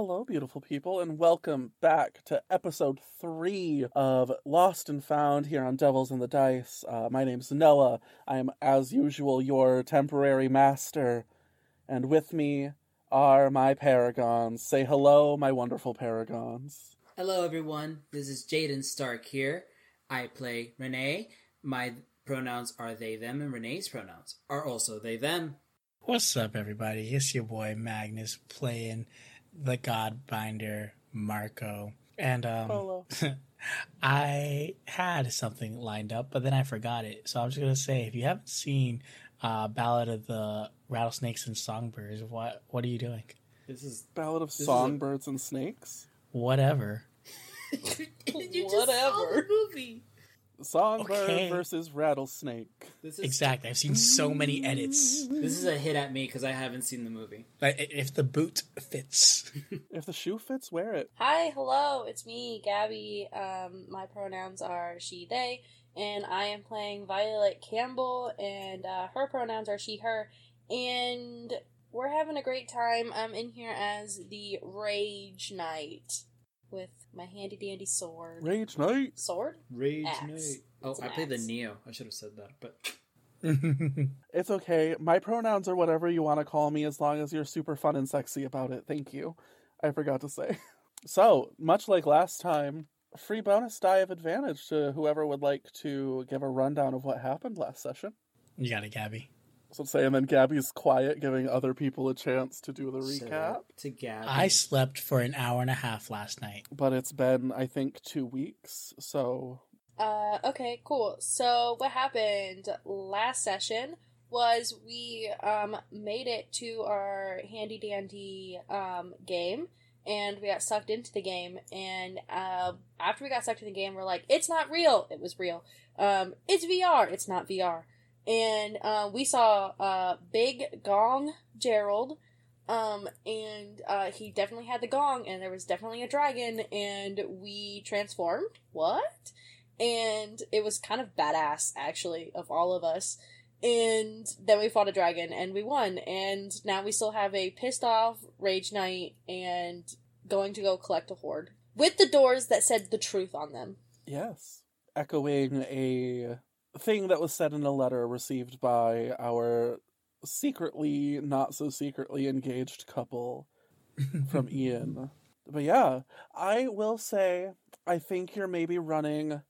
Hello, beautiful people, and welcome back to episode three of Lost and Found here on Devils in the Dice. Uh, my name's Noah. I am, as usual, your temporary master, and with me are my paragons. Say hello, my wonderful paragons. Hello, everyone. This is Jayden Stark here. I play Renee. My pronouns are they, them, and Renee's pronouns are also they, them. What's up, everybody? It's your boy Magnus playing the Godbinder Marco. And um, Hello. I had something lined up, but then I forgot it. So I'm just gonna say, if you haven't seen uh, Ballad of the Rattlesnakes and Songbirds, what what are you doing? This is Ballad of is a- Songbirds and Snakes. Whatever. you just Whatever. saw the movie. Songbird Okay. versus Rattlesnake. This is Exactly. I've seen so many edits. this is a hit at me because I haven't seen the movie. Like, i- if the boot fits. If the shoe fits, wear it. Hi, hello, it's me, Gabby. Um, my pronouns are she, they, and I am playing Violet Campbell, and uh, her pronouns are she, her, and we're having a great time. I'm in here as the Rage Knight with my handy dandy sword. Rage Knight. Sword? Rage Axe. Night. Oh, I play played the. Neo. I should have said that, but It's okay. My pronouns are whatever you want to call me as long as you're super fun and sexy about it. Thank you. I forgot to say. So, much like last time, free bonus die of advantage to whoever would like to give a rundown of what happened last session. you got it, Gabby. So say, and then Gabby's quiet, giving other people a chance to do the recap. up to Gabby. I slept for an hour and a half last night. But it's been, I think, two weeks. So Uh, okay, cool. So what happened last session was we um made it to our handy dandy um game and we got sucked into the game and uh, after we got sucked into the game we're like it's not real it was real um it's vr it's not vr and uh, we saw uh big gong gerald um and uh he definitely had the gong and there was definitely a dragon and we transformed. What? And it was kind of badass actually of all of us. And then we fought a dragon and we won. And now we still have a pissed off rage knight and going to go collect a horde with the doors that said the truth on them. Yes. Echoing a thing that was said in a letter received by our secretly, not so secretly engaged couple from Ian. But yeah, I will say, I think you're maybe running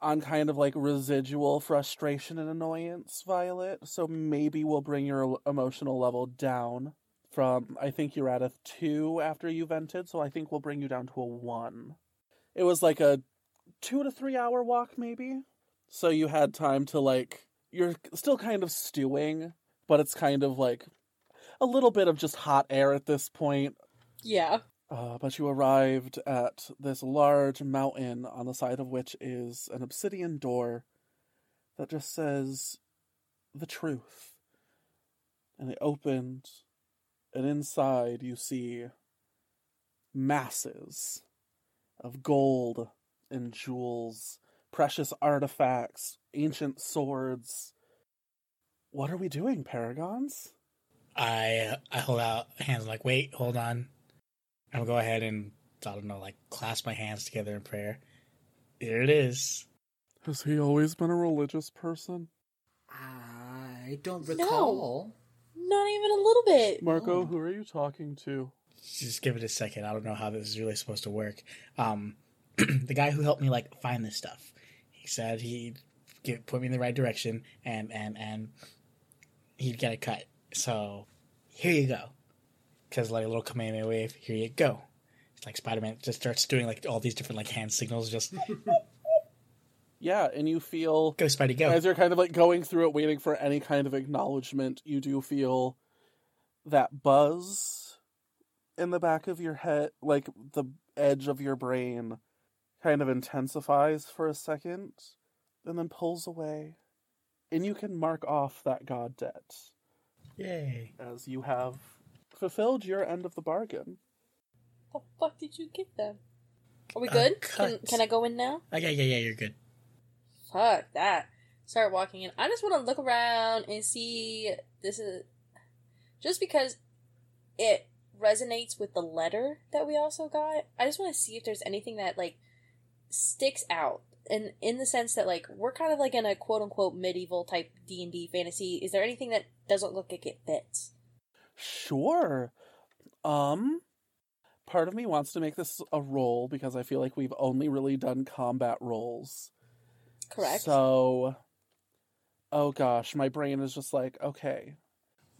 on kind of like residual frustration and annoyance, Violet. So maybe we'll bring your emotional level down from, I think you're at a two after you vented, so I think we'll bring you down to a one. It was like a two to three hour walk, maybe. So you had time to like, you're still kind of stewing, but it's kind of like a little bit of just hot air at this point. yeah Uh, but you arrived at this large mountain on the side of which is an obsidian door that just says the truth. And it opened, and inside you see masses of gold and jewels, precious artifacts, ancient swords. What are we doing, paragons? I uh, I hold out hands like, wait, hold on. I'll go ahead and I don't know, like clasp my hands together in prayer. Here it is. Has he always been a religious person? I don't recall. No. not even a little bit Marco, Oh. who are you talking to? Just give it a second. I don't know how this is really supposed to work. Um, the guy who helped me like find this stuff, he said he'd give, put me in the right direction and and and he'd get a cut. So here you go. Because like a little Kamehameha wave, here you go. It's like Spider Man just starts doing like all these different like hand signals. Just Yeah, and you feel go Spidey go. as you're kind of like going through it, waiting for any kind of acknowledgement, you do feel that buzz in the back of your head, like the edge of your brain kind of intensifies for a second and then pulls away. And you can mark off that god debt Yay! as you have fulfilled your end of the bargain. the fuck did you get them are we A good can, can i go in now Okay, yeah, yeah, you're good. Fuck that. Start walking in. I just want to look around and see. This is just because it resonates with the letter that we also got. I just want to see if there's anything that like sticks out. And in the sense that like we're kind of like in a quote unquote medieval type D and D fantasy. Is there anything that doesn't look like it fits? Sure. Um, part of me wants to make this a roll because I feel like we've only really done combat rolls. Correct. So, oh gosh, my brain is just like, okay,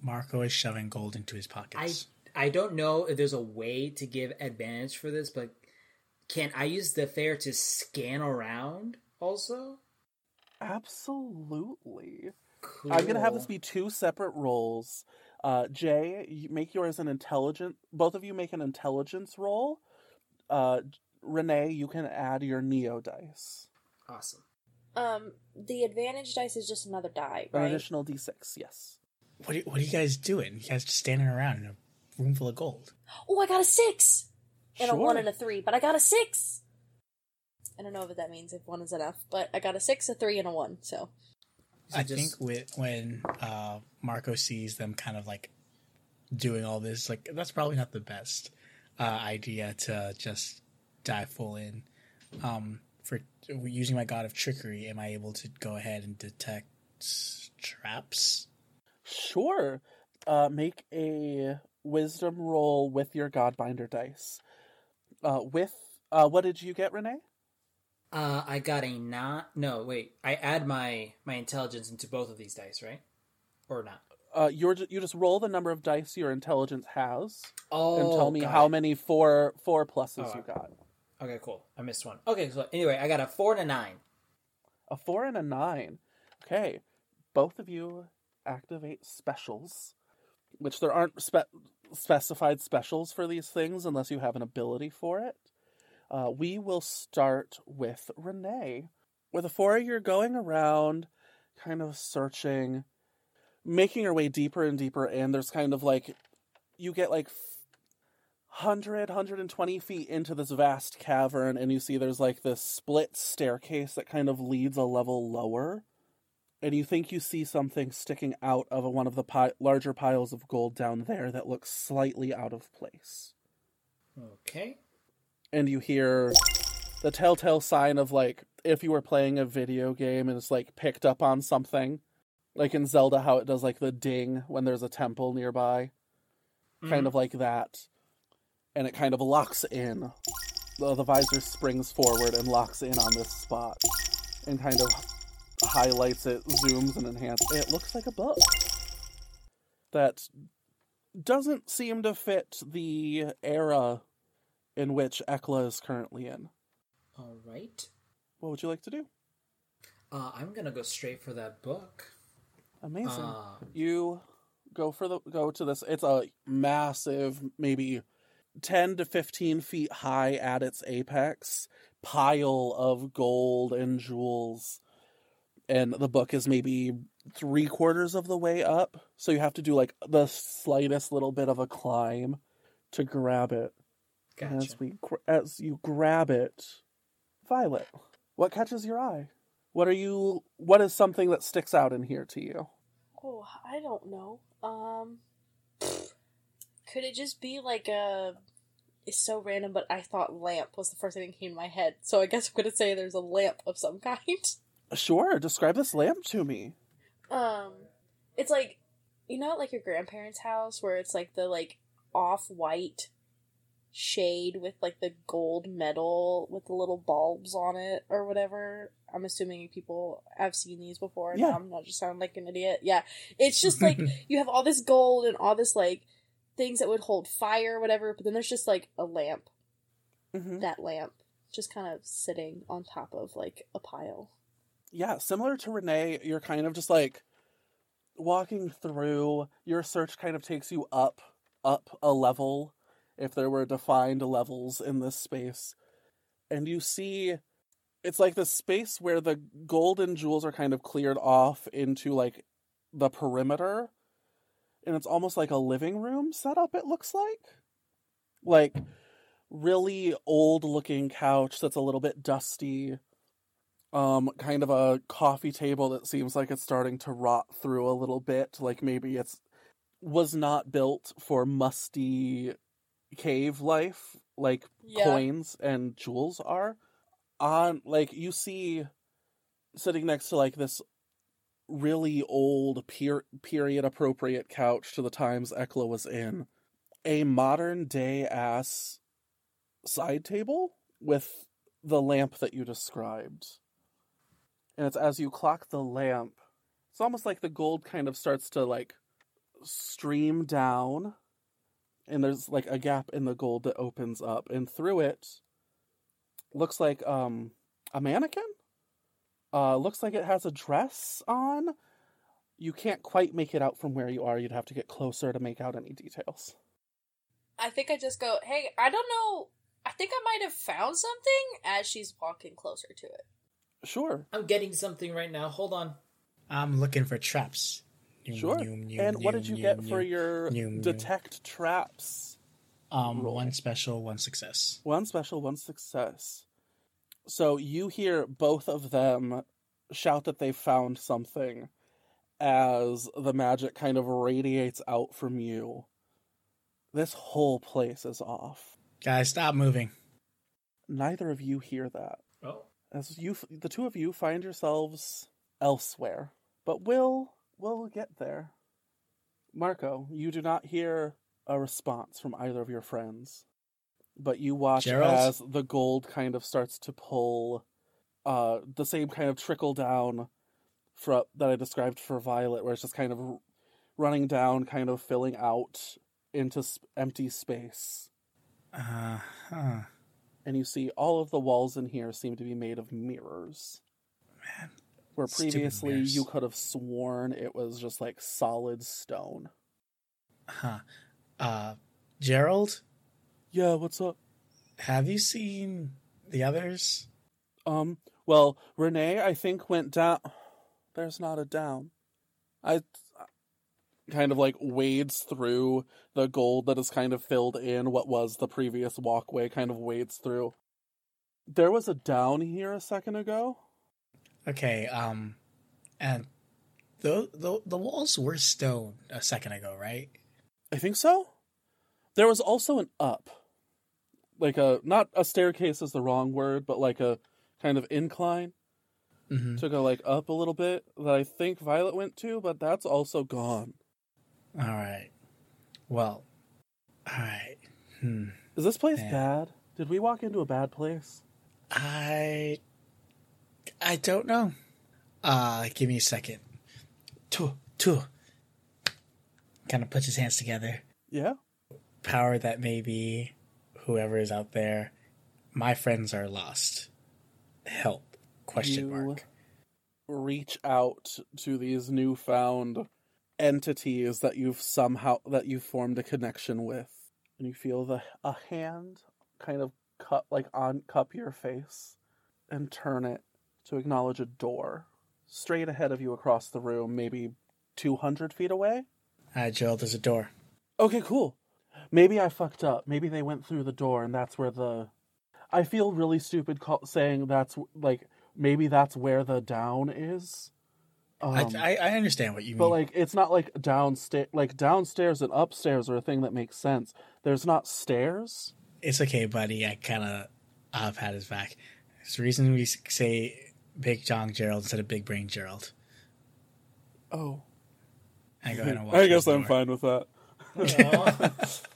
Marco is shoving gold into his pockets. I. I don't know if there's a way to give advantage for this, but can I use the fair to scan around also? absolutely. Cool. I'm gonna have this be two separate rolls. Uh, Jay, you make yours an intelligent. Both of you make an intelligence roll. Uh, Renee, you can add your neo dice, awesome. um, the advantage dice is just another die, an right? additional d6. Yes. what, are, what are you guys doing? You guys just standing around in a room full of gold. Oh, I got a six and a one and a three, but I got a six. I don't know what that means if one is enough, but I got a six, a three, and a one. So So I just- think with, when uh, Marco sees them kind of like doing all this, like that's probably not the best uh, idea to just dive full in. Um, for using my god of trickery, am I able to go ahead and detect traps? Sure. Uh, make a wisdom roll with your Godbinder dice. Uh, with uh, what did you get, Renee? Uh, I got a not. No, wait. I add my my intelligence into both of these dice, right? Or not? Uh, you're you just roll the number of dice your intelligence has, Oh, and tell me how it. many four four pluses Oh, you got. Okay, cool. I missed one. Okay, so anyway, I got a four and a nine. A four and a nine. Okay, both of you activate specials, which there aren't spe- specified specials for these things unless you have an ability for it. Uh, we will start with Renee. With a four, you're going around, kind of searching, making your way deeper and deeper in. There's kind of like, you get like 100, 120 feet into this vast cavern, and you see there's like this split staircase that kind of leads a level lower. And you think you see something sticking out of one of the pi- larger piles of gold down there that looks slightly out of place. Okay. And you hear the telltale sign of like if you were playing a video game and it's like picked up on something. Like in Zelda, how it does like the ding when there's a temple nearby. Kind mm. of like that. And it kind of locks in. The, the visor springs forward and locks in on this spot. And kind of highlights it, zooms and enhances. It looks like a book. That doesn't seem to fit the era in which Ekla is currently in. All right. What would you like to do? Uh, I'm gonna go straight for that book. Amazing. Uh, you go for the go to this. It's a massive, maybe ten to fifteen feet high at its apex pile of gold and jewels, and the book is maybe three quarters of the way up. So you have to do like the slightest little bit of a climb to grab it. gotcha. As we as you grab it, Violet, what catches your eye? What are you? What is something that sticks out in here to you? Oh, I don't know. Um, could it just be like a? It's so random, but I thought lamp was the first thing that came to my head. So I guess I'm gonna say there's a lamp of some kind. Sure, describe this lamp to me. Um, it's like, you know, like your grandparents' house where it's like the like off white shade with like the gold metal with the little bulbs on it or whatever. I'm assuming people have seen these before. and Yeah. I'm not just sounding like an idiot. Yeah, it's just like you have all this gold and all this like things that would hold fire or whatever, but then there's just like a lamp. hmm That lamp just kind of sitting on top of like a pile. Yeah, similar to Renee, you're kind of just like walking through. Your search kind of takes you up, up a level, if there were defined levels in this space, and you see. It's like the space where the gold and jewels are kind of cleared off into like the perimeter, and it's almost like a living room setup. It looks like, like really old looking couch that's a little bit dusty um kind of a coffee table that seems like it's starting to rot through a little bit like maybe it's was not built for musty cave life, like Yeah. coins and jewels are. On like you see sitting next to like this really old per- period appropriate couch to the times Ekla was in, a modern day ass side table with the lamp that you described. And it's as you clock the lamp, it's almost like the gold kind of starts to like stream down and there's like a gap in the gold that opens up and through it looks like um a mannequin uh looks like it has a dress on you can't quite make it out from where you are you'd have to get closer to make out any details I think I just go, hey, I don't know. I think I might have found something as she's walking closer to it. Sure I'm getting something right now. Hold on. I'm looking for traps. Sure noom, noom, and what did you noom, get for your Noom, noom. detect traps Um, roll? one special, one success. One special, one success. So you hear both of them shout that they found something as the magic kind of radiates out from you. This whole place is off. Guys, stop moving. Neither of you hear that. As you, the two of you find yourselves elsewhere. But we'll, we'll get there. Marco, you do not hear a response from either of your friends. But you watch Gerald? as the gold kind of starts to pull uh, the same kind of trickle down for, that I described for Violet, where it's just kind of running down, kind of filling out into sp- empty space. Uh huh. And you see all of the walls in here seem to be made of mirrors. Man, Where previously you could have sworn it was just like solid stone. Huh. Uh, Gerald, Yeah, what's up? have you seen the others? Um, well, Renee, I think went down. There's not a down. I kind of like wades through the gold that is kind of filled in what was the previous walkway, kind of wades through. There was a down here a second ago. Okay. Um, and the the the walls were stone a second ago, right? I think so. There was also an up. Like a not a staircase is the wrong word, but like a kind of incline Mm-hmm. to go like up a little bit that I think Violet went to, but that's also gone. All right. Well. All right. Hmm. Is this place Yeah. bad? Did we walk into a bad place? I I don't know. Uh give me a second. Two, two. Kind of puts his hands together. Yeah. Power that may be, whoever is out there, my friends are lost. Help? Question You mark. Reach out to these newfound entities that you've somehow that you've formed a connection with, and you feel the a hand kind of cut like on cup your face and turn it to acknowledge a door straight ahead of you across the room, maybe two hundred feet away. Hi, Joel. There's a door. Okay, cool. Maybe I fucked up. Maybe they went through the door, and that's where the. I feel really stupid call- saying that's like maybe that's where the down is. Um, I, I I understand what you but mean. But like it's not like downstairs. Like downstairs and upstairs are a thing that makes sense. There's not stairs. it's okay, buddy. I kind of I've had his back. It's the reason we say Big Gong Gerald instead of Big Brain Gerald. Oh, I go ahead and walk I guess I'm door. fine with that.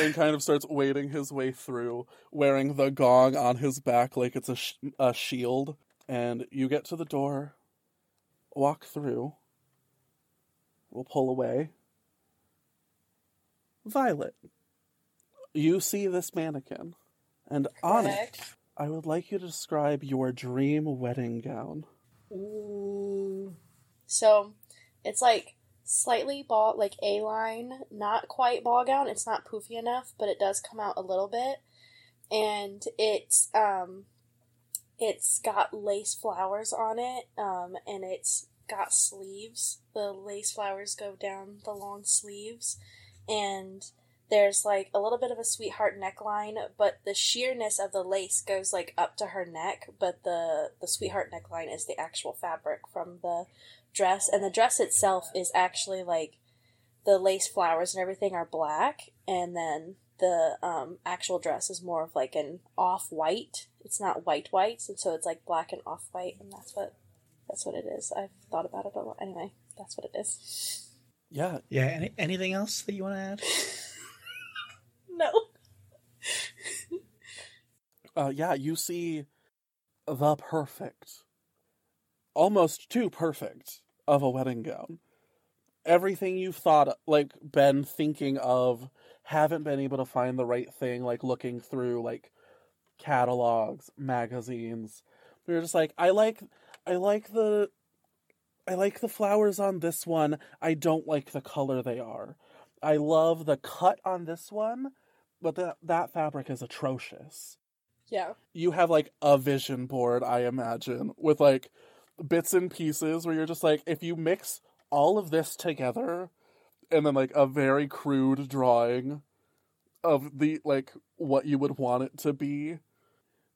And kind of starts wading his way through, wearing the gong on his back like it's a, sh- a shield. And you get to the door, walk through. We'll pull away. Violet, you see this mannequin, and on it, I would like you to describe your dream wedding gown. Ooh. So it's like slightly ball, like A line, not quite ball gown. It's not poofy enough, but it does come out a little bit, and it's um, it's got lace flowers on it, um, and it's got sleeves. The lace flowers go down the long sleeves, and there's like a little bit of a sweetheart neckline, but the sheerness of the lace goes like up to her neck, but the the sweetheart neckline is the actual fabric from the dress, and the dress itself is actually like the lace flowers and everything are black, and then the um, actual dress is more of like an off white. It's not white whites, and so it's like black and off white, and that's what that's what it is. I've thought about it a lot. Anyway, that's what it is. Yeah, Yeah. Any, anything else that you want to add? No. uh, yeah, you see the perfect, almost too perfect of a wedding gown. Everything you've thought, like, been thinking of, haven't been able to find the right thing, like, looking through, like, catalogs, magazines. You're just like, I like, I like the, I like the flowers on this one. I don't like the color they are. I love the cut on this one, but that that fabric is atrocious Yeah. you have like a vision board, I imagine, with like bits and pieces where you're just like, if you mix all of this together and then like a very crude drawing of the like what you would want it to be,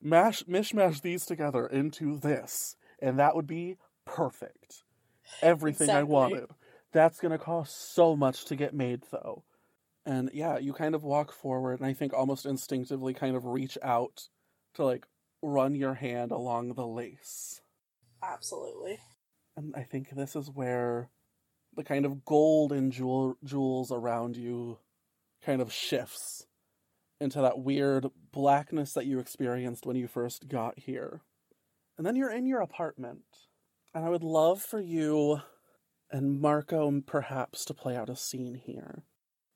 mash mishmash these together into this, and that would be perfect. Everything I wanted. That's gonna cost so much to get made though. And yeah, you kind of walk forward and I think almost instinctively kind of reach out to like run your hand along the lace. Absolutely. And I think this is where the kind of gold and jewel jewels around you kind of shifts into that weird blackness that you experienced when you first got here. And then you're in your apartment. And I would love for you and Marco perhaps to play out a scene here.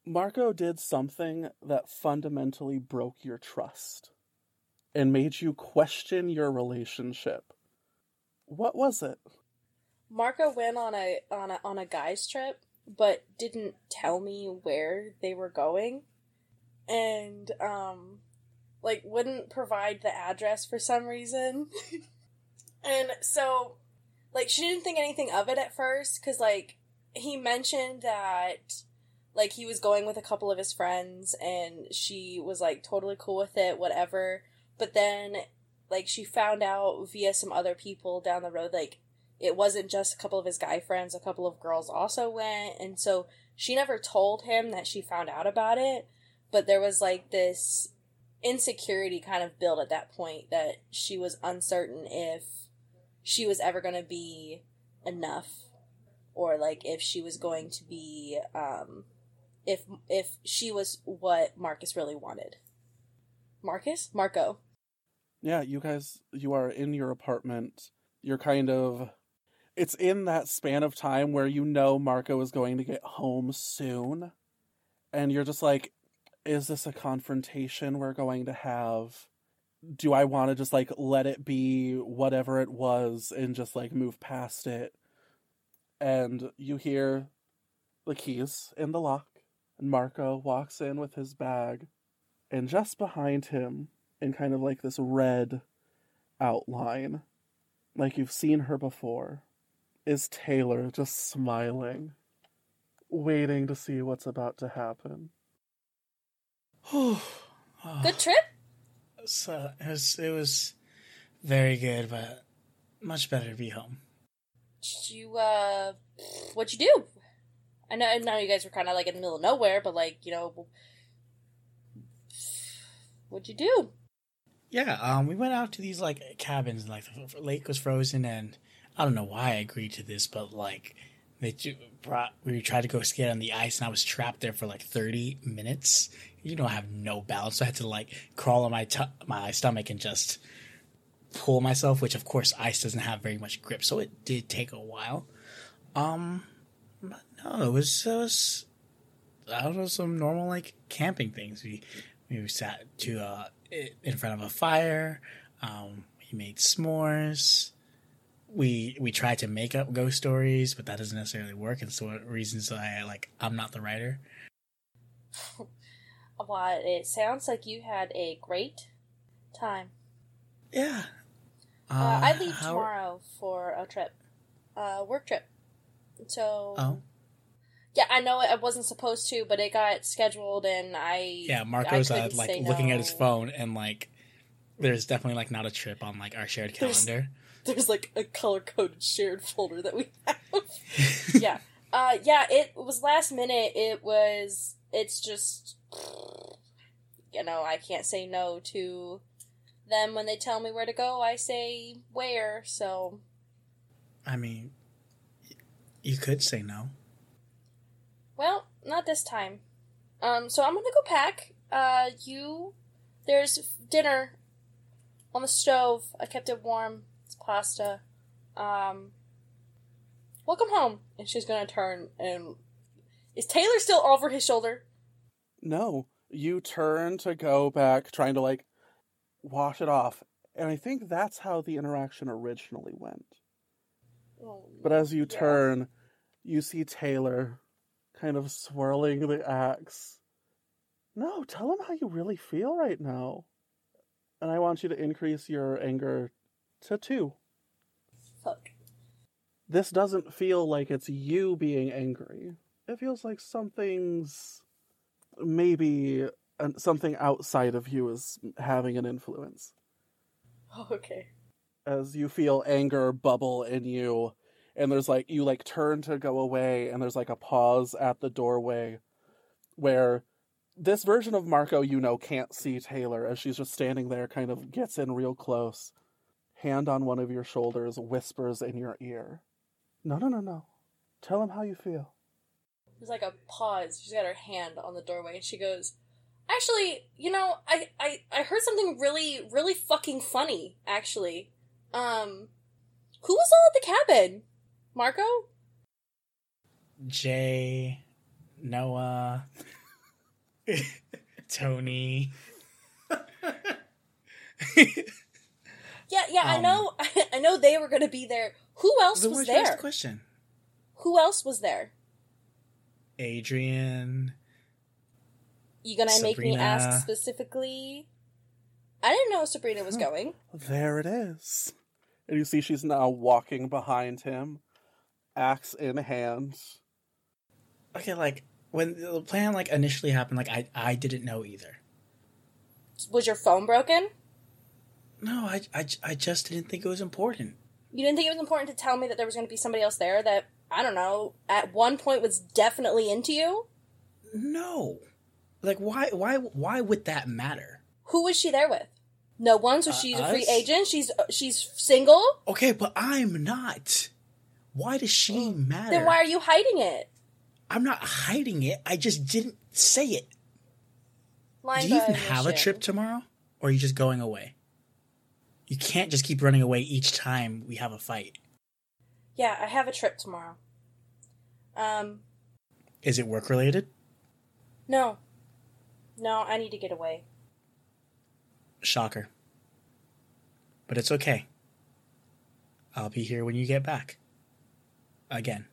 Marco did something that fundamentally broke your trust and made you question your relationship. What was it? Marco went on a on a on a guy's trip, but didn't tell me where they were going, and um, like wouldn't provide the address for some reason, and so, like she didn't think anything of it at first because like he mentioned that like he was going with a couple of his friends and she was like totally cool with it, whatever. But then like she found out via some other people down the road like it wasn't just a couple of his guy friends, a couple of girls also went. And so she never told him that she found out about it. But there was like this insecurity kind of built at that point that she was uncertain if she was ever going to be enough or like if she was going to be um if if she was what Marcus really wanted. Marcus? Marco. Yeah, you guys, you are in your apartment. You're kind of. It's in that span of time where you know Marco is going to get home soon. And you're just like, is this a confrontation we're going to have? Do I want to just like let it be whatever it was and just like move past it? And you hear the keys in the lock, and Marco walks in with his bag. And just behind him, in kind of like this red outline, like you've seen her before, is Taylor just smiling, waiting to see what's about to happen. Good trip? So it was it was very good, but much better to be home. Did you uh what'd you do? I know I know you guys were kinda like in the middle of nowhere, but like, you know what'd you do? Yeah, um, we went out to these like cabins, and like the lake was frozen, and I don't know why I agreed to this, but like they brought we tried to go skate on the ice, and I was trapped there for like thirty minutes. You I have no balance, so I had to like crawl on my t- my stomach and just pull myself. Which of course ice doesn't have very much grip, so it did take a while. Um, no, it was it was I don't know some normal like camping things. We we sat to uh in front of a fire. Um, we made s'mores. We we try to make up ghost stories, but that doesn't necessarily work, and so one of the reasons I like I'm not the writer. Well, it sounds like you had a great time. Yeah. Uh, I leave how- tomorrow for a trip. Uh work trip. So Oh Yeah, I know I wasn't supposed to, but it got scheduled and I yeah, Marco's I uh, like looking at his phone and like there's definitely like not a trip on like our shared calendar. There's like a color coded shared folder that we have. yeah. Uh yeah, it was last minute. It was it's just you know, I can't say no to them when they tell me where to go. I say where, so I mean, you could say no. well, not this time. Um, so I'm gonna go pack. Uh, you, there's dinner on the stove. I kept it warm. Pasta. Um, welcome home. And she's gonna turn and is Taylor still over his shoulder? No, you turn to go back, trying to like wash it off. And I think that's how the interaction originally went. Oh, But as you yeah. turn, you see Taylor kind of swirling the axe. No, tell him how you really feel right now. And I want you to increase your anger to two. Fuck. This doesn't feel like it's you being angry. It feels like something's maybe something outside of you is having an influence. Okay. as you feel anger bubble in you and there's like you like turn to go away and there's like a pause at the doorway where this version of Marco you know can't see Taylor as she's just standing there kind of gets in real close hand on one of your shoulders whispers in your ear no no no no tell him how you feel There's like a pause. She's got her hand on the doorway and she goes, Actually, you know, I, I, I heard something really, really fucking funny, actually. Um, who was all at the cabin? Marco? Jay, Noah, Tony. Yeah, yeah, I Um, know, I know they were gonna be there. Who else was why'd you ask there? the question? Who else was there? Adrian. You gonna make me ask specifically? I didn't know Sabrina was going. there it is and you see she's now walking behind him axe in hand Okay, like when the plan like initially happened, like I I didn't know either. Was your phone broken? No, I I, I just didn't think it was important. You didn't think it was important to tell me that there was going to be somebody else there that I don't know at one point was definitely into you. No, like why why why would that matter? Who was she there with? No one. So Uh, she's a free agent. She's she's single. Okay, but I'm not. Why does she matter? Then why are you hiding it? I'm not hiding it. I just didn't say it. Line Do you even have a trip tomorrow, or are you just going away? You can't just keep running away each time we have a fight. Yeah, I have a trip tomorrow. Um, Is it work related? no, no, I need to get away. Shocker. But it's okay. I'll be here when you get back. Again.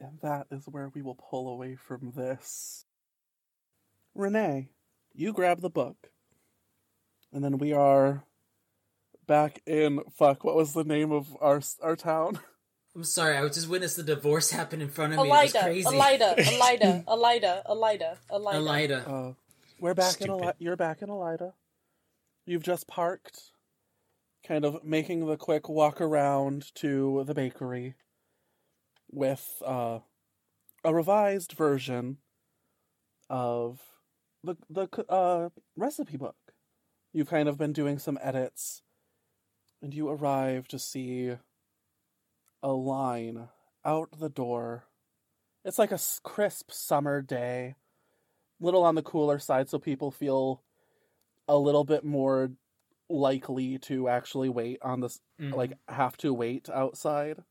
And that is where we will pull away from this. Renee, you grab the book. And then we are back in fuck, what was the name of our our town? I'm sorry, I just witnessed the divorce happen in front of me. It was Elida, crazy. Elida, Elida, Elida, Elida, Elida. Elida. Uh we're back in Stupid. Eli- you're back in Elida. You've just parked kind of making the quick walk around to the bakery with uh a revised version of the the uh recipe book. You've kind of been doing some edits and you arrive to see a line out the door. It's like a crisp summer day, little on the cooler side so people feel a little bit more likely to actually wait on this Mhm. like have to wait outside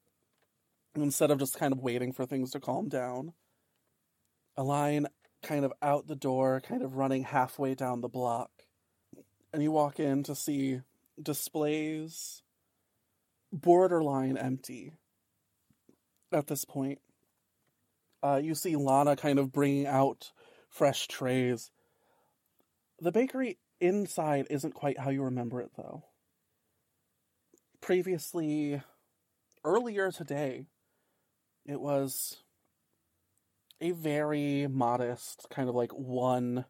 instead of just kind of waiting for things to calm down. A line kind of out the door, kind of running halfway down the block. And you walk in to see displays borderline empty at this point. Uh, you see Lana kind of bringing out fresh trays. The bakery inside isn't quite how you remember it, though. Previously, earlier today, it was a very modest kind of like one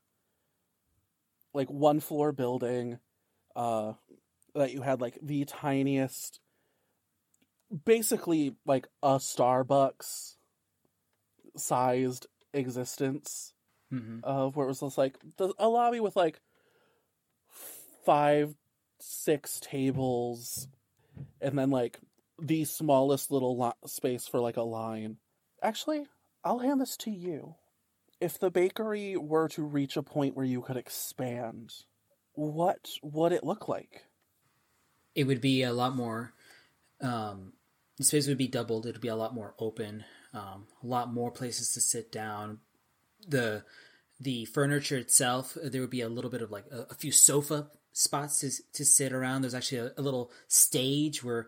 like one floor building uh that you had like the tiniest basically like a Starbucks sized existence hmm uh, where it was just like the, a lobby with like five, six tables, and then like the smallest little lo- space for like a line. Actually, I'll hand this to you. If the bakery were to reach a point where you could expand, what would it look like? It would be a lot more. Um, the space would be doubled. It would be a lot more open. Um, a lot more places to sit down. The the furniture itself, there would be a little bit of like a, a few sofa spots to to sit around. There's actually a, a little stage where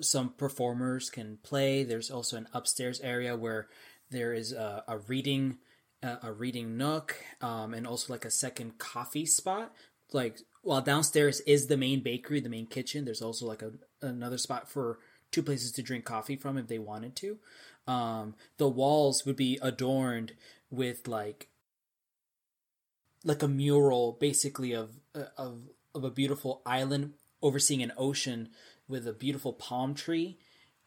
some performers can play. There's also an upstairs area where there is a, a reading a reading nook um, and also like a second coffee spot. Like while downstairs is the main bakery, the main kitchen. There's also like a another spot for two places to drink coffee from if they wanted to. Um, the walls would be adorned with like like a mural basically of of of a beautiful island overseeing an ocean with a beautiful palm tree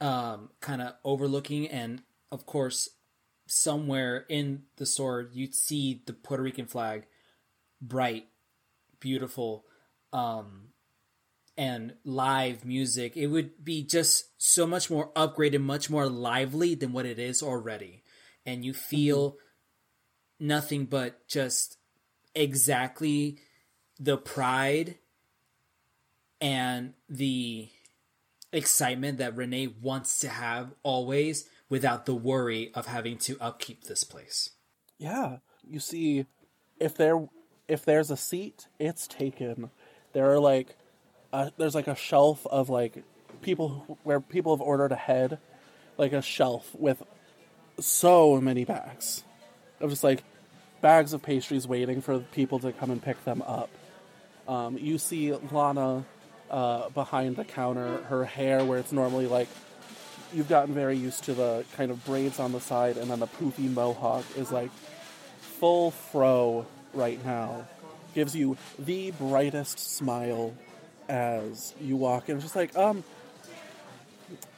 um kind of overlooking and of course somewhere in the store you'd see the Puerto Rican flag bright beautiful um and live music. It would be just so much more upgraded much more lively than what it is already. And you feel nothing but just exactly the pride and the excitement that Renee wants to have always without the worry of having to upkeep this place. Yeah, you see, if there if there's a seat, it's taken. There are like, a, there's like a shelf of like people who- where people have ordered ahead, like a shelf with so many bags of just like bags of pastries waiting for people to come and pick them up. Um, you see Lana uh, behind the counter, her hair where it's normally like you've gotten very used to the kind of braids on the side, and then the poofy mohawk is like full fro right now. Gives you the brightest smile as you walk in. Just like, um,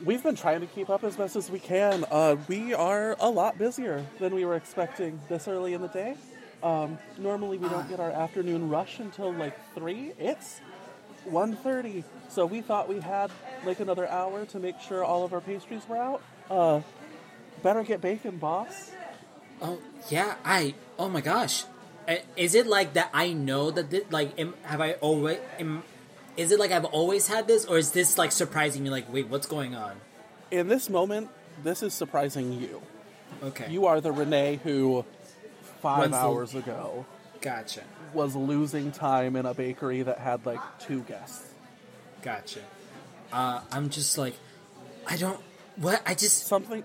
we've been trying to keep up as best as we can. Uh, we are a lot busier than we were expecting this early in the day. Um, normally we don't get our afternoon rush until like three. It's 1.30, so we thought we had like another hour to make sure all of our pastries were out. Uh, better get bacon, boss. Oh yeah, I. Oh my gosh, is it like that? I know that this, like am, have I always? Am, is it like I've always had this, or is this like surprising me? Like, wait, what's going on? In this moment, this is surprising you. Okay, You are the Renee who, five the- hours ago, gotcha, was losing time in a bakery that had like two guests. gotcha. Uh, I'm just like, I don't. What I just Something,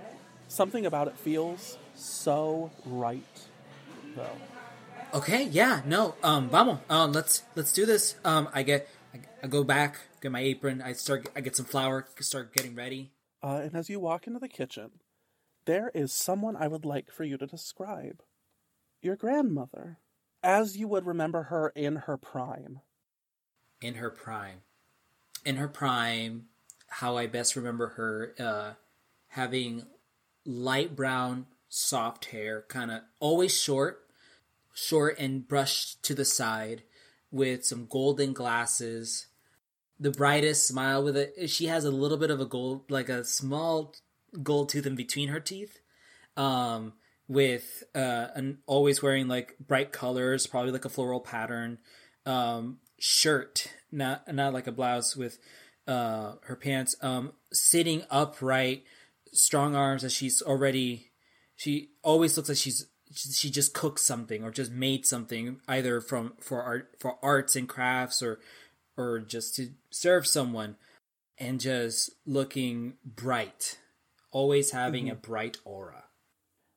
something about it feels so right, though. Okay, yeah, no, um, vamos, um, let's let's do this. Um, I get, I, I go back, get my apron, I start, I get some flour, start getting ready. Uh, and as you walk into the kitchen, there is someone I would like for you to describe. Your grandmother, as you would remember her in her prime. In her prime, in her prime, how I best remember her, uh, having light brown, soft hair, kind of always short, short and brushed to the side, with some golden glasses. The brightest smile with it. She has a little bit of a gold, like a small gold tooth in between her teeth. Um, with uh, an always wearing like bright colors, probably like a floral pattern. Um, shirt, not not like a blouse with uh her pants. Um, sitting upright, strong arms as she's already. She always looks like she's she just cooked something or just made something either from for art for arts and crafts or or just to serve someone and just looking bright always having a mm-hmm. bright aura.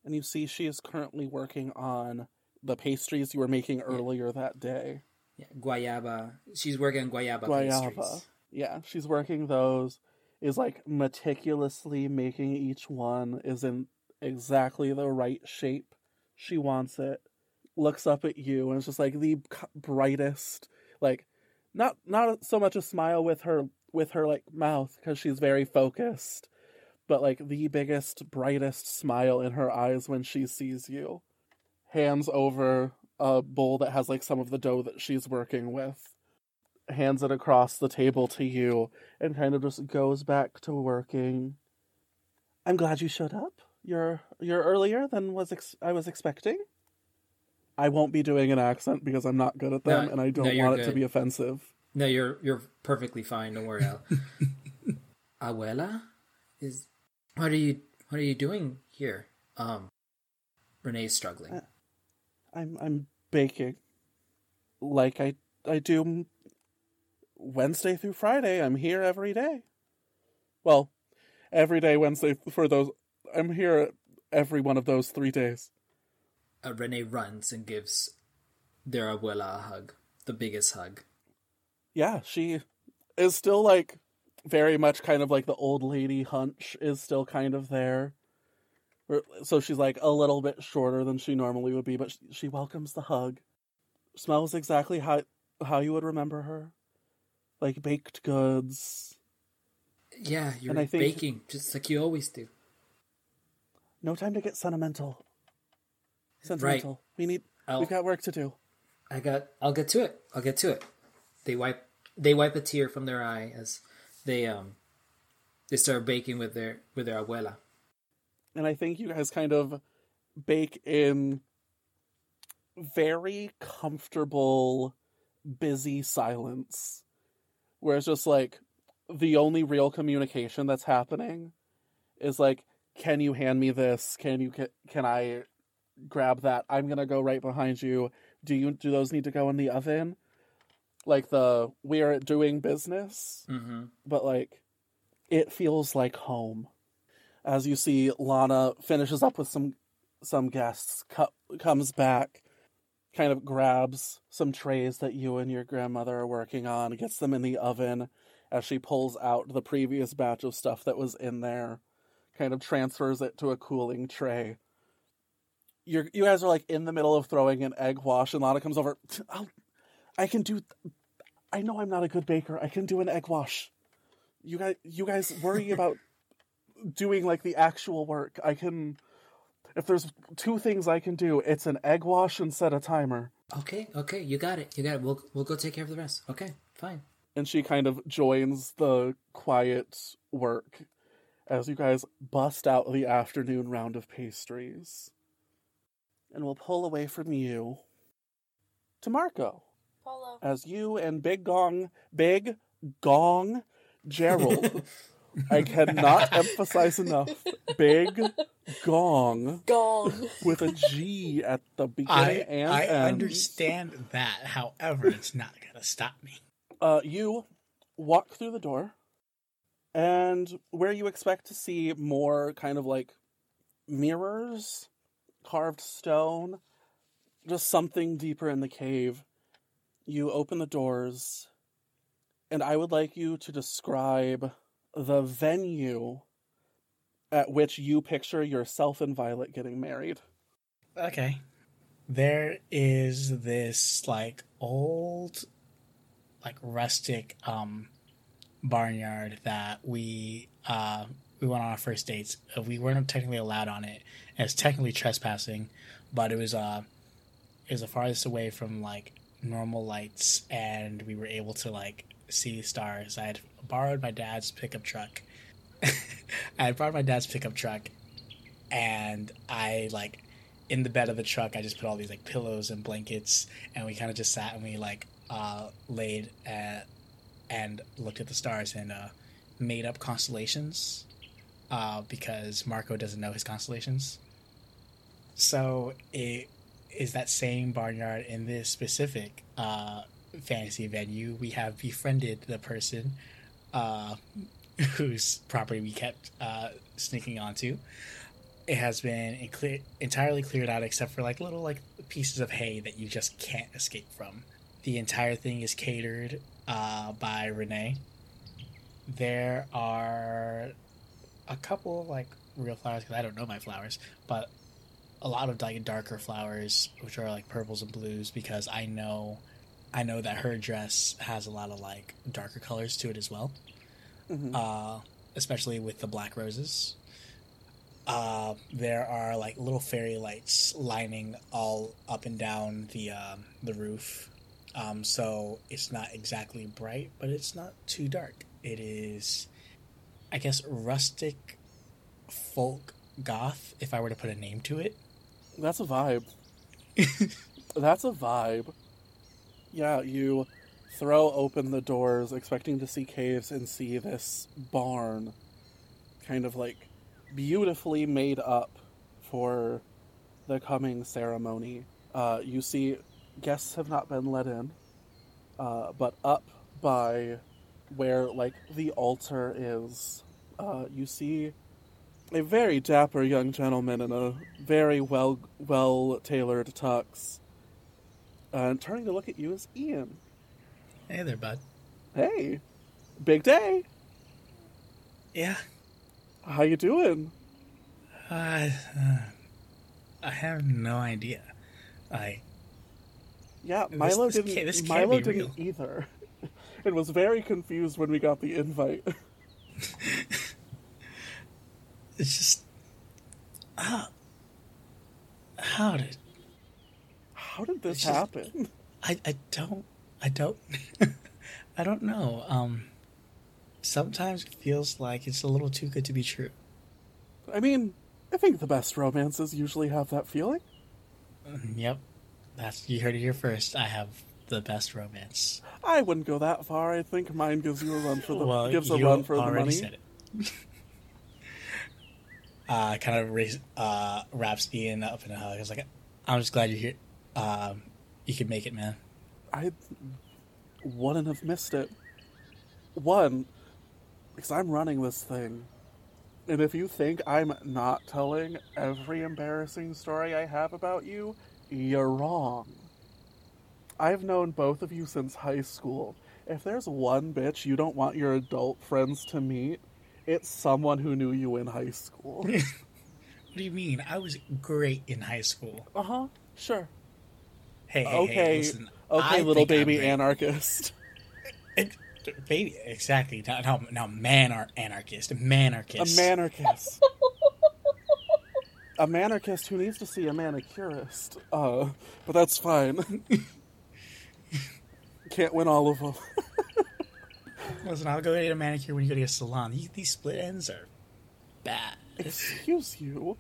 And you see she is currently working on the pastries you were making earlier that day. yeah, guayaba. She's working on guayaba, Guayaba. pastries. Yeah, she's working those, is like meticulously making each one, is in exactly the right shape she wants it. Looks up at you and it's just like the brightest, like not not so much a smile with her with her like mouth because she's very focused, but like the biggest brightest smile in her eyes when she sees you. hands over a bowl that has like some of the dough that she's working with, hands it across the table to you, and kind of just goes back to working. I'm glad you showed up. You're you're earlier than was ex- I was expecting. I won't be doing an accent because I'm not good at them, No, and I don't no, you're want it to be offensive. No, you're you're perfectly fine. Don't worry, Al. Abuela, is what are you what are you doing here? Um, Renee's struggling. Uh, I'm I'm baking, like I I do Wednesday through Friday. I'm here every day. Well, every day Wednesday for those. I'm here every one of those three days. Uh, Renee runs and gives their abuela a hug, the biggest hug. Yeah, she is still like very much kind of like the old lady hunch is still kind of there. So she's like a little bit shorter than she normally would be, but she, she welcomes the hug. Smells exactly how how you would remember her, like baked goods. Yeah, you're And I think- baking just like you always do. No time to get sentimental. Sentimental. We need. I'll- We've got work to do. I got. I'll get to it. I'll get to it. They wipe. They wipe a tear from their eye as they um they start baking with their with their abuela. and I think you guys kind of bake in very comfortable, busy silence, where it's just like the only real communication that's happening is like, "Can you hand me this? Can you can I grab that? I'm gonna go right behind you. Do you do those need to go in the oven?" Like the we are doing business Mm-hmm. but like it feels like home as you see lana finishes up with some some guests co- comes back kind of grabs some trays that you and your grandmother are working on gets them in the oven as she pulls out the previous batch of stuff that was in there kind of transfers it to a cooling tray you're, you guys are like in the middle of throwing an egg wash and lana comes over I'll, i can do i know i'm not a good baker i can do an egg wash you guys you guys worry about doing like the actual work i can if there's two things i can do it's an egg wash and set a timer Okay, okay, you got it. You got it. We'll we'll go take care of the rest. Okay, fine. and she kind of joins the quiet work as you guys bust out the afternoon round of pastries and we'll pull away from you to marco Polo. as you and big gong big gong gerald i cannot emphasize enough big gong Gong. with a G at the beginning I, and I end. understand that. However, it's not going to stop me. Uh, you walk through the door, and where you expect to see more kind of like mirrors, carved stone, just something deeper in the cave, you open the doors, and I would like you to describe the venue at which you picture yourself and Violet getting married. Okay. There is this like old like rustic um barnyard that we uh we went on our first dates. Uh, We weren't technically allowed on it. It's technically trespassing, but it was uh it was the farthest away from like normal lights and we were able to like see stars. I had borrowed my dad's pickup truck. I had borrowed my dad's pickup truck and I like in the bed of the truck I just put all these like pillows and blankets and we kind of just sat and we like uh laid at, and looked at the stars and uh made up constellations uh because Marco doesn't know his constellations. So it is that same barnyard in this specific uh fantasy venue we have befriended the person uh whose property we kept uh sneaking onto it has been entirely cleared out except for like little like pieces of hay that you just can't escape from. The entire thing is catered uh, by Renee. There are a couple of like real flowers because I don't know my flowers, but a lot of like darker flowers which are like purples and blues because I know I know that her dress has a lot of like darker colors to it as well Mhm. uh, especially with the black roses. Uh, there are like little fairy lights lining all up and down the um, the roof. Um, so it's not exactly bright, but it's not too dark. It is, I guess, rustic folk goth. If I were to put a name to it, That's a vibe. That's a vibe. Yeah, you throw open the doors expecting to see caves and see this barn kind of like beautifully made up for the coming ceremony. Uh, you see guests have not been let in, uh, but up by where like the altar is, uh, you see a very dapper young gentleman in a very well well tailored tux. And turning to look at you is Ian. hey there, bud. Hey, big day. Yeah, How you doing? uh, uh, I have no idea. I Yeah, Milo this didn't. this Milo didn't real. either, and was very confused when we got the invite. it's just how how did How did this just- happen? I, I don't I don't I don't know. Um sometimes it feels like it's a little too good to be true. I mean, I think the best romances usually have that feeling. Mm, Yep. That's you heard it here first. I have the best romance. I wouldn't go that far. I think mine gives you a run for the well, gives a run for the money. said it. uh kind of raise, uh wraps Ian up in a hug. I was like, I'm just glad you're here. Um you can make it, man. I wouldn't have missed it. One, because I'm running this thing. And if you think I'm not telling every embarrassing story I have about you, you're wrong. I've known both of you since high school. If there's one bitch you don't want your adult friends to meet, it's someone who knew you in high school. What do you mean? I was great in high school. uh huh, sure. Hey, hey, Okay, hey, listen. okay, I little baby anarchist. It- baby, exactly. Now, now, now man are anarchist, manarchist. A manarchist. A manarchist who needs to see a manicurist. Uh, but that's fine. Can't win all of them. Listen, I'll go get a manicure when you go to a salon. These, these split ends are bad. Excuse you.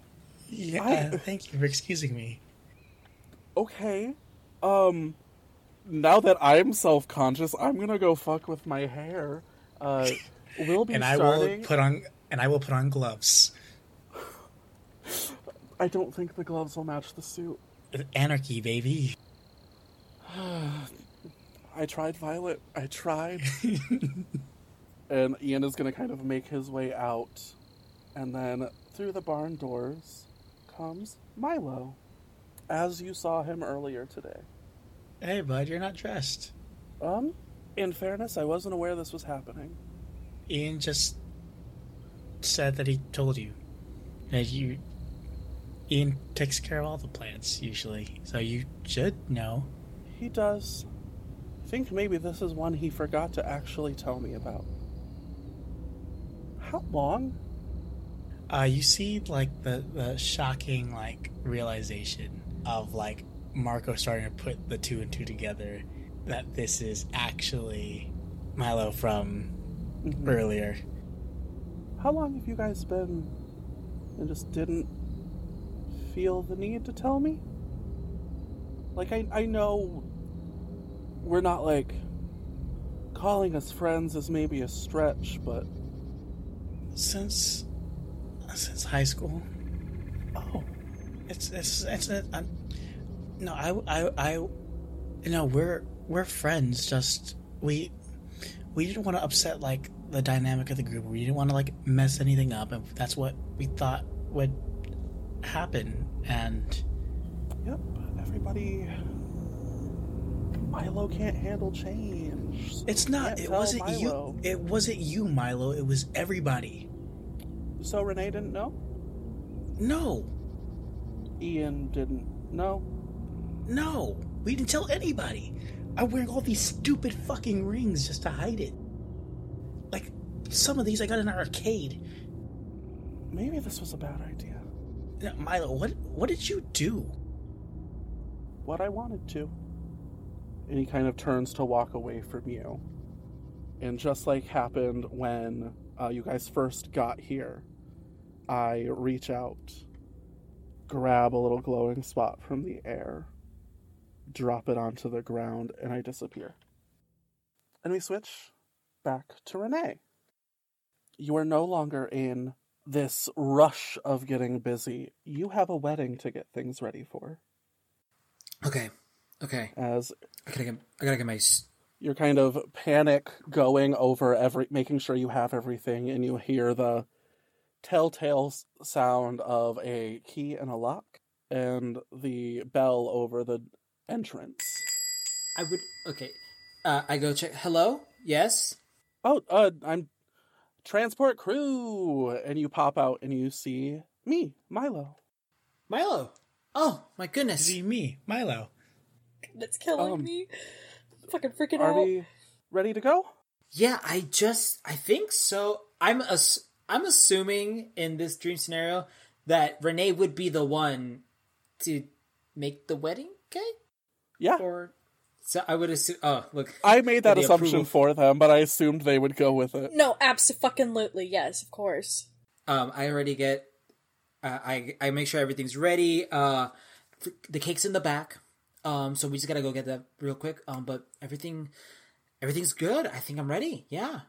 Yeah, I- thank you for excusing me. Okay. Um, now that I'm self conscious, I'm gonna go fuck with my hair. Uh, we'll be And I will put on and I will put on gloves. I don't think the gloves will match the suit. Anarchy, baby. I tried Violet. I tried. and Ian is going to kind of make his way out. And then through the barn doors comes Milo, as you saw him earlier today. Hey, bud, you're not dressed. Um, in fairness, I wasn't aware this was happening. Ian just said that he told you that you. Ian takes care of all the plants usually, so you should know. He does. I think maybe this is one he forgot to actually tell me about. How long? Uh, you see, like the the shocking like realization of like Marco starting to put the two and two together that this is actually Milo from Mhm. earlier. How long have you guys been and just didn't feel the need to tell me? Like, I, I know we're not like calling us friends is maybe a stretch, but Since since high school, oh, it's it's it's, it, I'm, no, I I I you know we're we're friends. Just we we didn't want to upset like the dynamic of the group. We didn't want to like mess anything up, and that's what we thought would happen. And yep, everybody. Milo can't handle change. it's not. can't It wasn't Milo. you. It wasn't you, Milo. It was everybody. So Renee didn't know. No, Ian didn't know. no, we didn't tell anybody. I'm wearing all these stupid fucking rings just to hide it. Like some of these I got in an arcade. Maybe this was a bad idea. Milo, what what did you do? What I wanted to. And he kind of turns to walk away from you. And just like happened when uh, you guys first got here, I reach out, grab a little glowing spot from the air, drop it onto the ground, and I disappear. And we switch back to Renee. You are no longer in this rush of getting busy. You have a wedding to get things ready for. Okay. Okay. As I gotta get. I gotta get my. you're kind of panic going over every making sure you have everything and you hear the telltale sound of a key and a lock and the bell over the entrance I would. Okay. Uh, I go check. Hello. Yes. oh uh i'm transport crew and you pop out and you see me milo Milo. Oh my goodness. See me, Milo. That's killing Um, me. I'm fucking freaking are out. we ready to go Yeah, I just I think so. I'm ass- I'm assuming in this dream scenario that Renee would be the one to make the wedding cake, yeah or so I would assume. Oh, look, i made that assumption approval. for them but i assumed they would go with it No, absolutely. Yes, of course. um, I already get. Uh, I I make sure everything's ready. Uh, f- the cake's in the back. Um, so we just gotta go get that real quick. Um, but everything, everything's good. I think I'm ready. Yeah.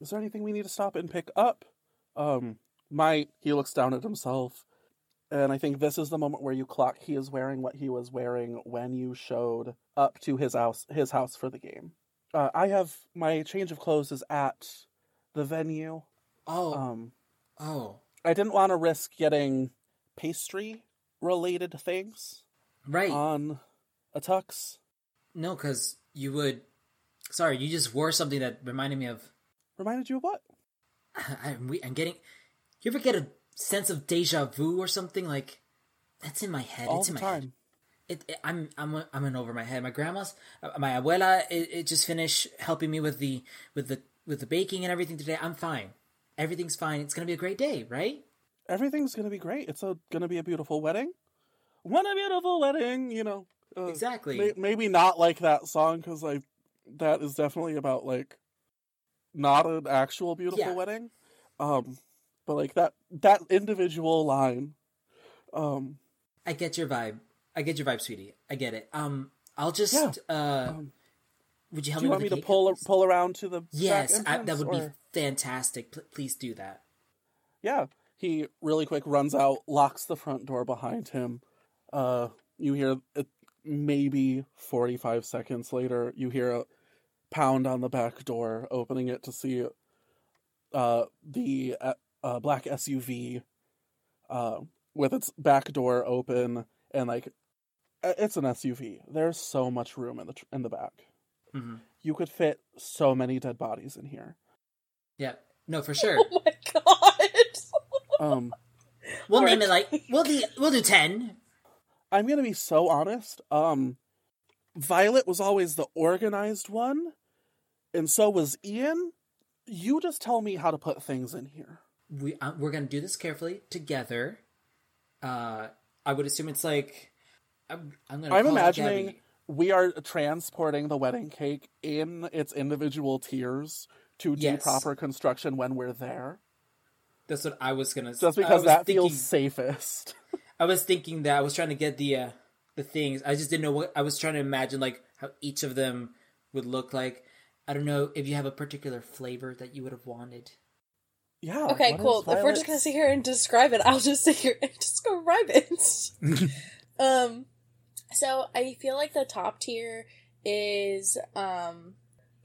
is there anything we need to stop and pick up? Um, my he looks down at himself, and I think this is the moment where you clock he is wearing what he was wearing when you showed up to his house his house for the game. Uh, I have my change of clothes is at the venue. Oh. Um, oh. I didn't want to risk getting pastry related things Right. on a tux. No, because you would. Sorry, you just wore something that reminded me of. Reminded you of what? I, I'm, we- I'm getting. You ever get a sense of deja vu or something like? That's in my head. All it's in my head. It, it, I'm I'm I'm in over my head. My grandma's, uh, my abuela, it, it just finished helping me with the with the with the baking and everything today. I'm fine. Everything's fine. It's gonna be a great day, right? Everything's gonna be great. It's a gonna be a beautiful wedding. What a beautiful wedding, you know. Uh, Exactly. may- maybe not like that song because like that is definitely about like not an actual beautiful Yeah. wedding. Um, but like that that individual line. Um, I get your vibe. I get your vibe, sweetie. I get it. Um, I'll just. Yeah. Uh, Um, would you help do you me want me to pull pull around to the back Yes, I, that would or- be fantastic. P- please do that. Yeah, he really quick runs out, locks the front door behind him. Uh, you hear it, maybe forty five seconds later, you hear a pound on the back door, opening it to see uh the uh, black SUV uh with its back door open and like it's an SUV. There's so much room in the tr- in the back. hmm You could fit so many dead bodies in here. Yeah. No, for sure. Oh my god. Um. We'll name it like we'll do we'll do ten. I'm gonna be so honest. Um, Violet was always the organized one, and so was Ian. You just tell me how to put things in here. We uh, we're gonna do this carefully together. Uh, I would assume it's like I'm, I'm gonna. I'm imagining we are transporting the wedding cake in its individual tiers to do proper construction when we're there, That's what I was gonna. just because that thinking, feels safest. I was thinking that I was trying to get the uh, the things. I just didn't know what I was trying to imagine, like how each of them would look like. I don't know if you have a particular flavor that you would have wanted. Yeah. Okay, cool. is If we're just gonna sit here and describe it, I'll just sit here and describe it. um, so I feel like the top tier is um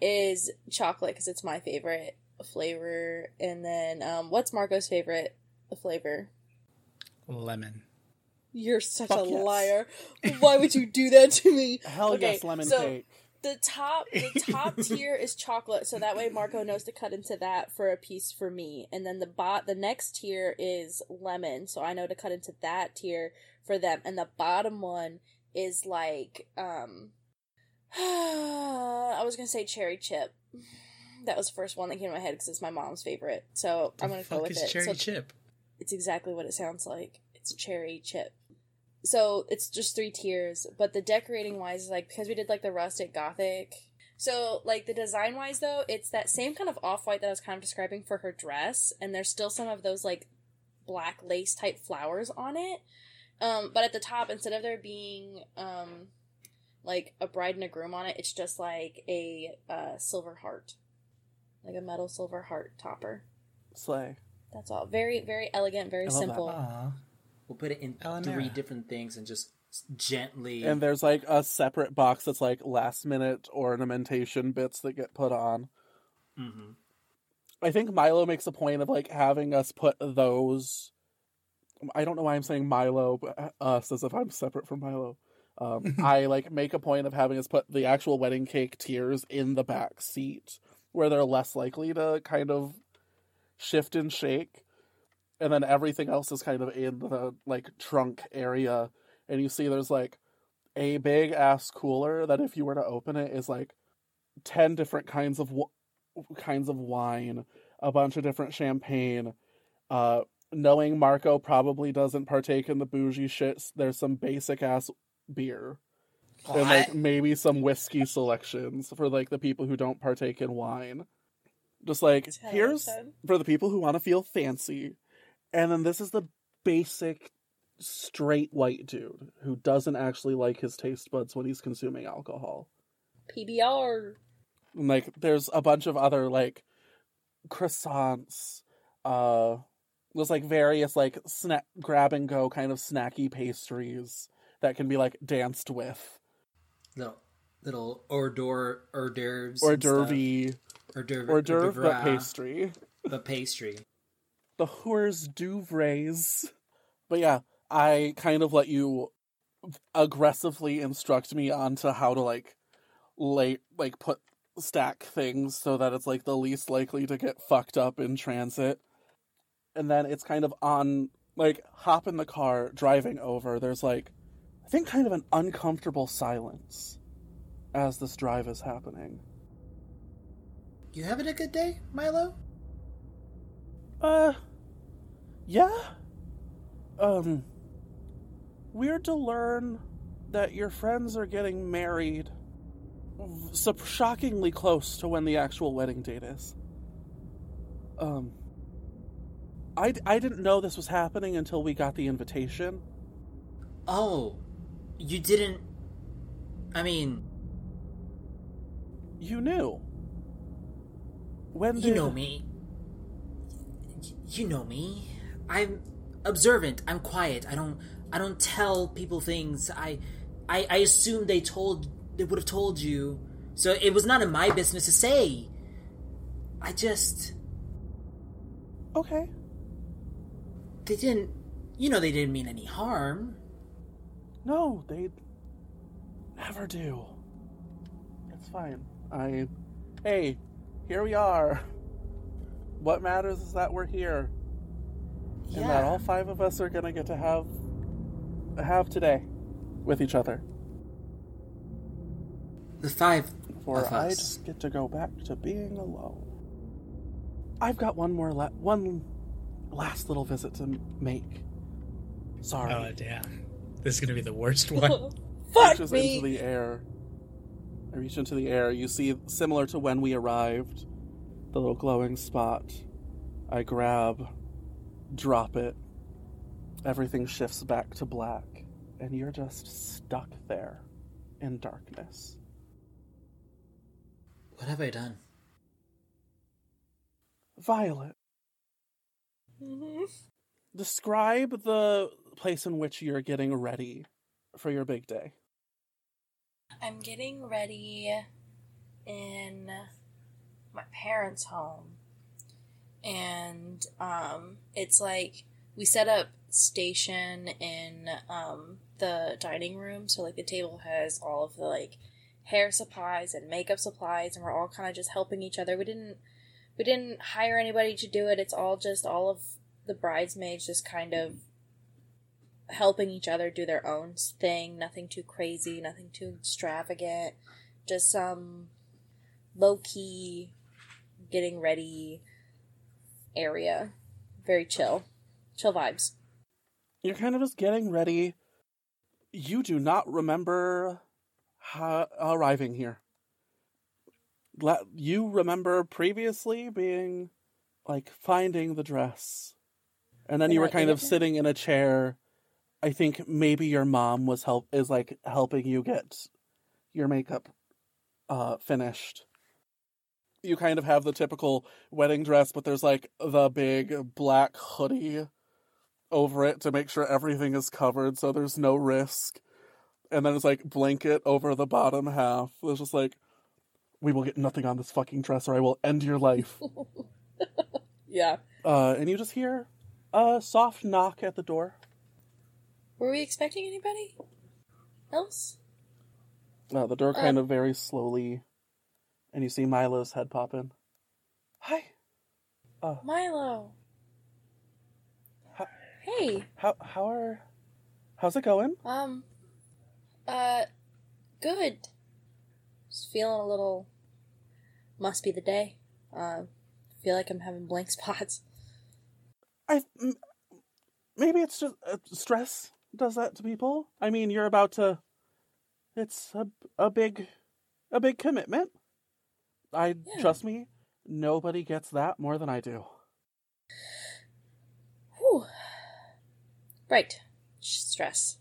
is chocolate because it's my favorite flavor, and then um, what's Marco's favorite flavor? Lemon. You're such Fuck a yes. liar. Why would you do that to me? Hell Okay, yes, lemon so- cake. The top the top tier is chocolate, so that way Marco knows to cut into that for a piece for me. And then the bot the next tier is lemon, so I know to cut into that tier for them. And the bottom one is like um I was gonna say cherry chip. That was the first one that came to my head because it's my mom's favorite. So I'm gonna go with it. cherry So chip. it's exactly what it sounds like. It's cherry chip. So it's just three tiers, but the decorating wise, is like because we did like the rustic gothic. So like the design wise though, it's that same kind of off white that I was kind of describing for her dress, and there's still some of those like black lace type flowers on it. Um, but at the top, instead of there being um, like a bride and a groom on it, it's just like a uh, silver heart, like a metal silver heart topper. Slay. That's all. Very, very elegant, very I love that. simple. Aw. We'll put it in Eleanor. three different things and just gently. And there's like a separate box that's like last minute ornamentation bits that get put on. Mhm. I think Milo makes a point of like having us put those. I don't know why I'm saying Milo, but uh, us as if I'm separate from Milo. Um, I like make a point of having us put the actual wedding cake tiers in the back seat where they're less likely to kind of shift and shake, and then everything else is kind of in the like trunk area. And you see, there's like a big ass cooler that if you were to open it is like ten different kinds of w- kinds of wine, a bunch of different champagne. Uh, knowing Marco probably doesn't partake in the bougie shits there's some basic ass beer and like maybe some whiskey selections for like the people who don't partake in wine. Just like Ten here's ten. for the people who want to feel fancy, and then this is the basic straight white dude who doesn't actually like his taste buds when he's consuming alcohol. PBR. And, like there's a bunch of other like croissants uh there's like various like snack grab and go kind of snacky pastries that can be like danced with little little hors d'oeuvre, hors d'oeuvres, or and stuff. derby hors d'oeuvre, or d'oeuvre but pastry but pastry. The hors d'oeuvres but yeah i kind of let you aggressively instruct me onto how to like lay like put stack things so that it's like the least likely to get fucked up in transit. And then it's kind of on like hop in the car driving over there's like i think kind of an uncomfortable silence as this drive is happening. You having a good day, Milo? Uh, yeah. Um, weird to learn that your friends are getting married so shockingly close to when the actual wedding date is. Um, I, I didn't know this was happening until we got the invitation. Oh, you didn't. I mean, You knew. When did. you know me. You know me. I'm observant. I'm quiet. I don't. I don't tell people things. I, I, I assume they told. They would have told you. So it was not in my business to say. I just. Okay. They didn't. You know, they didn't mean any harm. No, they never do. It's fine. I. Hey, here we are. What matters is that we're here, Yeah. and that all five of us are gonna get to have have today with each other. the five For of I us. just get to go back to being alone. I've got one more la- one last little visit to make. Sorry. Oh damn, this is gonna be the worst one. Fuck reaches me. into the air. I reach into the air. You see, similar to when we arrived, the little glowing spot. I grab, drop it. Everything shifts back to black, and you're just stuck there in darkness. What have I done? Violet, Mhm. describe the place in which you're getting ready for your big day. I'm getting ready in my parents' home. And um it's like we set up station in um the dining room so like the table has all of the like hair supplies and makeup supplies and we're all kind of just helping each other. We didn't we didn't hire anybody to do it. It's all just all of the bridesmaids just kind of helping each other do their own thing. Nothing too crazy, nothing too extravagant. Just some low key, getting ready area. Very chill. Chill vibes. you're kind of just getting ready. You do not remember ha- arriving here. You remember previously being like finding the dress, and then And you were kind of it? sitting in a chair. I think maybe your mom was help is like helping you get your makeup uh finished. You kind of have the typical wedding dress, but there's like the big black hoodie over it to make sure everything is covered so there's no risk. And then it's like blanket over the bottom half. It's just like we will get nothing on this fucking dress or I will end your life. Yeah. uh and you just hear a soft knock at the door. Were we expecting anybody else? Uh, the door Uh, kind of very slowly and you see Milo's head pop in. Hi. Uh Milo. Huh? Hey. how how are how's it going? Um. Uh. Good. Just feeling a little. Must be the day. Uh. Feel like I'm having blank spots. I maybe it's just uh, stress does that to people. I mean, you're about to. It's a a big, a big commitment. I Yeah. trust me. Nobody gets that more than I do. Whew. Right. Stress.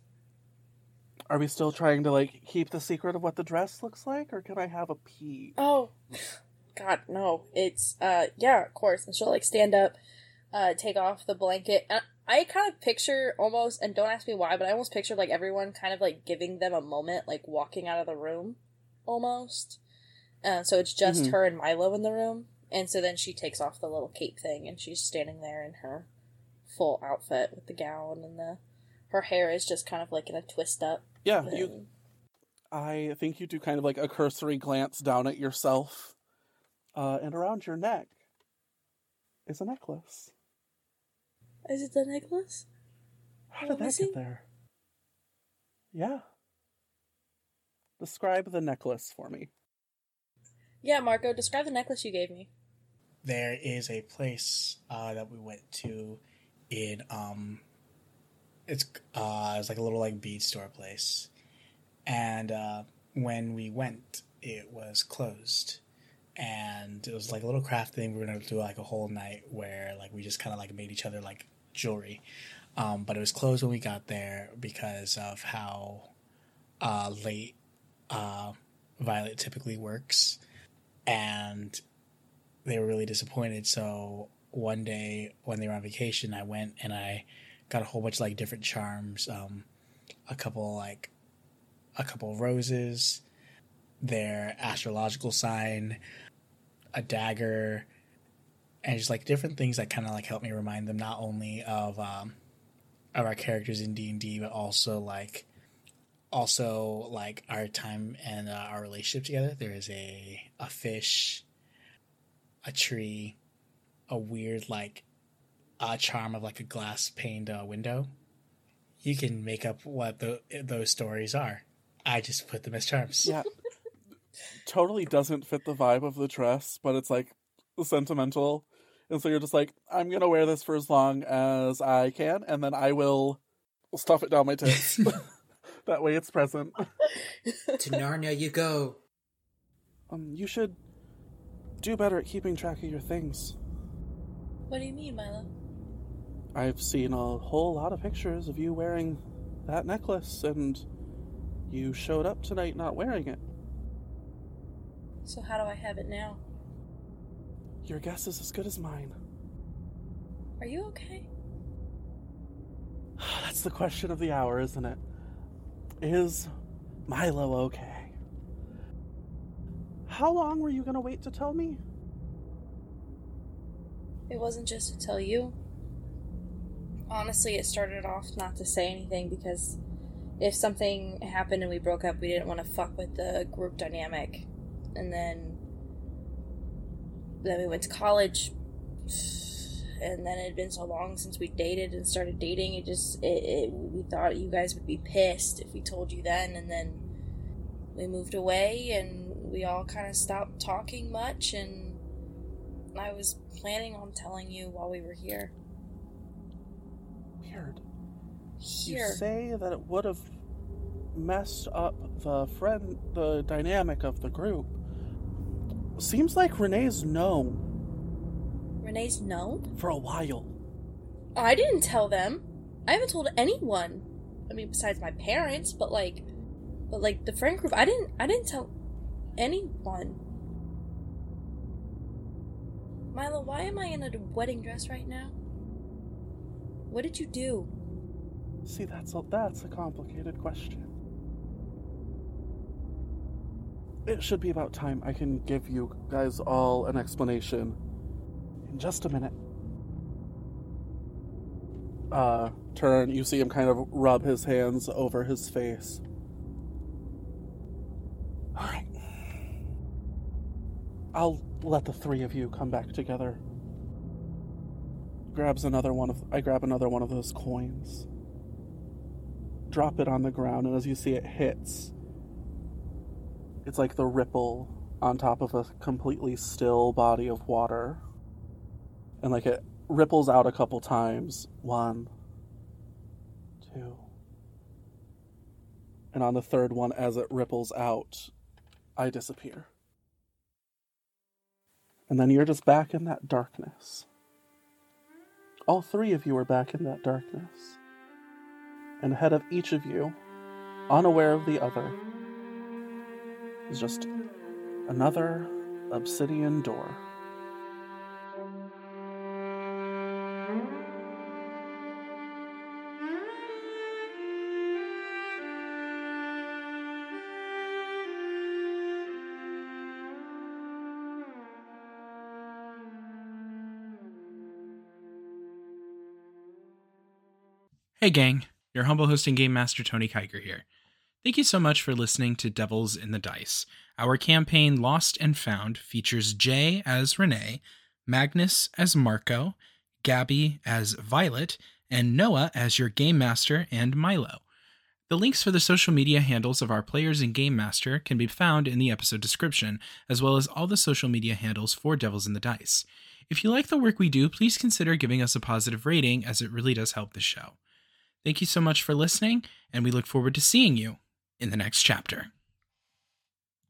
Are we still trying to like keep the secret of what the dress looks like, or can I have a peek? Oh. God, no. It's, uh, yeah, of course. And she'll, like, stand up, uh, take off the blanket. And I kind of picture almost, and don't ask me why, but I almost picture, like, everyone kind of, like, giving them a moment, like, walking out of the room, almost. Uh, so it's just Mhm. her and Milo in the room. And so then she takes off the little cape thing, and she's standing there in her full outfit with the gown, and the, her hair is just kind of, like, in a twist up. Yeah, you. I think you do kind of like a cursory glance down at yourself, uh, and around your neck is a necklace. Is it the necklace? How did that get there? Yeah. Describe the necklace for me. Yeah, Marco, describe the necklace you gave me. there is a place uh, that we went to in um it's uh it's like a little like bead store place. And uh when we went it was closed. And it was like a little craft thing. We were gonna do like a whole night where like we just kind of like made each other like jewelry. Um but it was closed when we got there because of how uh late uh violet typically works and they were really disappointed. So one day when they were on vacation, I went and I got a whole bunch of like different charms, um, a couple like a couple roses, their astrological sign, a dagger, and just like different things that kind of like help me remind them not only of um, of our characters in D and D, but also like also like our time and uh, our relationship together. There is a a fish a tree, a weird like a charm of like a glass paned uh, window. You can make up what the, those stories are. I just put them as charms. Yeah. totally doesn't fit the vibe of the dress, but it's like sentimental. And so you're just like, I'm gonna wear this for as long as I can, and then I will stuff it down my tits. that way it's present. to Narnia you go. Um, you should do better at keeping track of your things. What do you mean, Milo? I've seen a whole lot of pictures of you wearing that necklace, and you showed up tonight not wearing it. So how do I have it now? Your guess is as good as mine. Are you okay? That's the question of the hour, isn't it? Is Milo okay? How long were you gonna wait to tell me? It wasn't just to tell you. Honestly, it started off not to say anything because if something happened and we broke up, we didn't want to fuck with the group dynamic. And then then we went to college and then it had been so long since we dated and started dating it just it, it we thought you guys would be pissed if we told you then and then we moved away and we all kind of stopped talking much and I was planning on telling you while we were here. Weird. You say that it would have messed up the friend, the dynamic of the group. Seems like Renee's known Renee's known? for a while. I didn't tell them. I haven't told anyone. I mean, besides my parents, but like, but like the friend group, I didn't. I didn't tell anyone. Milo, why am I in a wedding dress right now? What did you do? See, that's a, that's a complicated question. It should be about time I can give you guys all an explanation in just a minute. Uh, turn, you see him kind of rub his hands over his face. Alright. I'll let the three of you come back together. Grabs another one of I grab another one of those coins. Drop it on the ground, and as you see it hits, it's like the ripple on top of a completely still body of water. And like it ripples out a couple times. One, two. And on the third one, as it ripples out, I disappear. And then you're just back in that darkness. All three of you are back in that darkness. And ahead of each of you, unaware of the other, is just another obsidian door. Hey, gang. Your humble hosting game master, Tony Kiger here. Thank you so much for listening to Devils in the Dice. Our campaign Lost and Found features Jay as Renee, Magnus as Marco, Gabbi as Violet, and Noah as your game master and Milo. The links for the social media handles of our players and game master can be found in the episode description, as well as all the social media handles for Devils in the Dice. If you like the work we do, please consider giving us a positive rating, as it really does help the show. Thank you so much for listening, and we look forward to seeing you in the next chapter.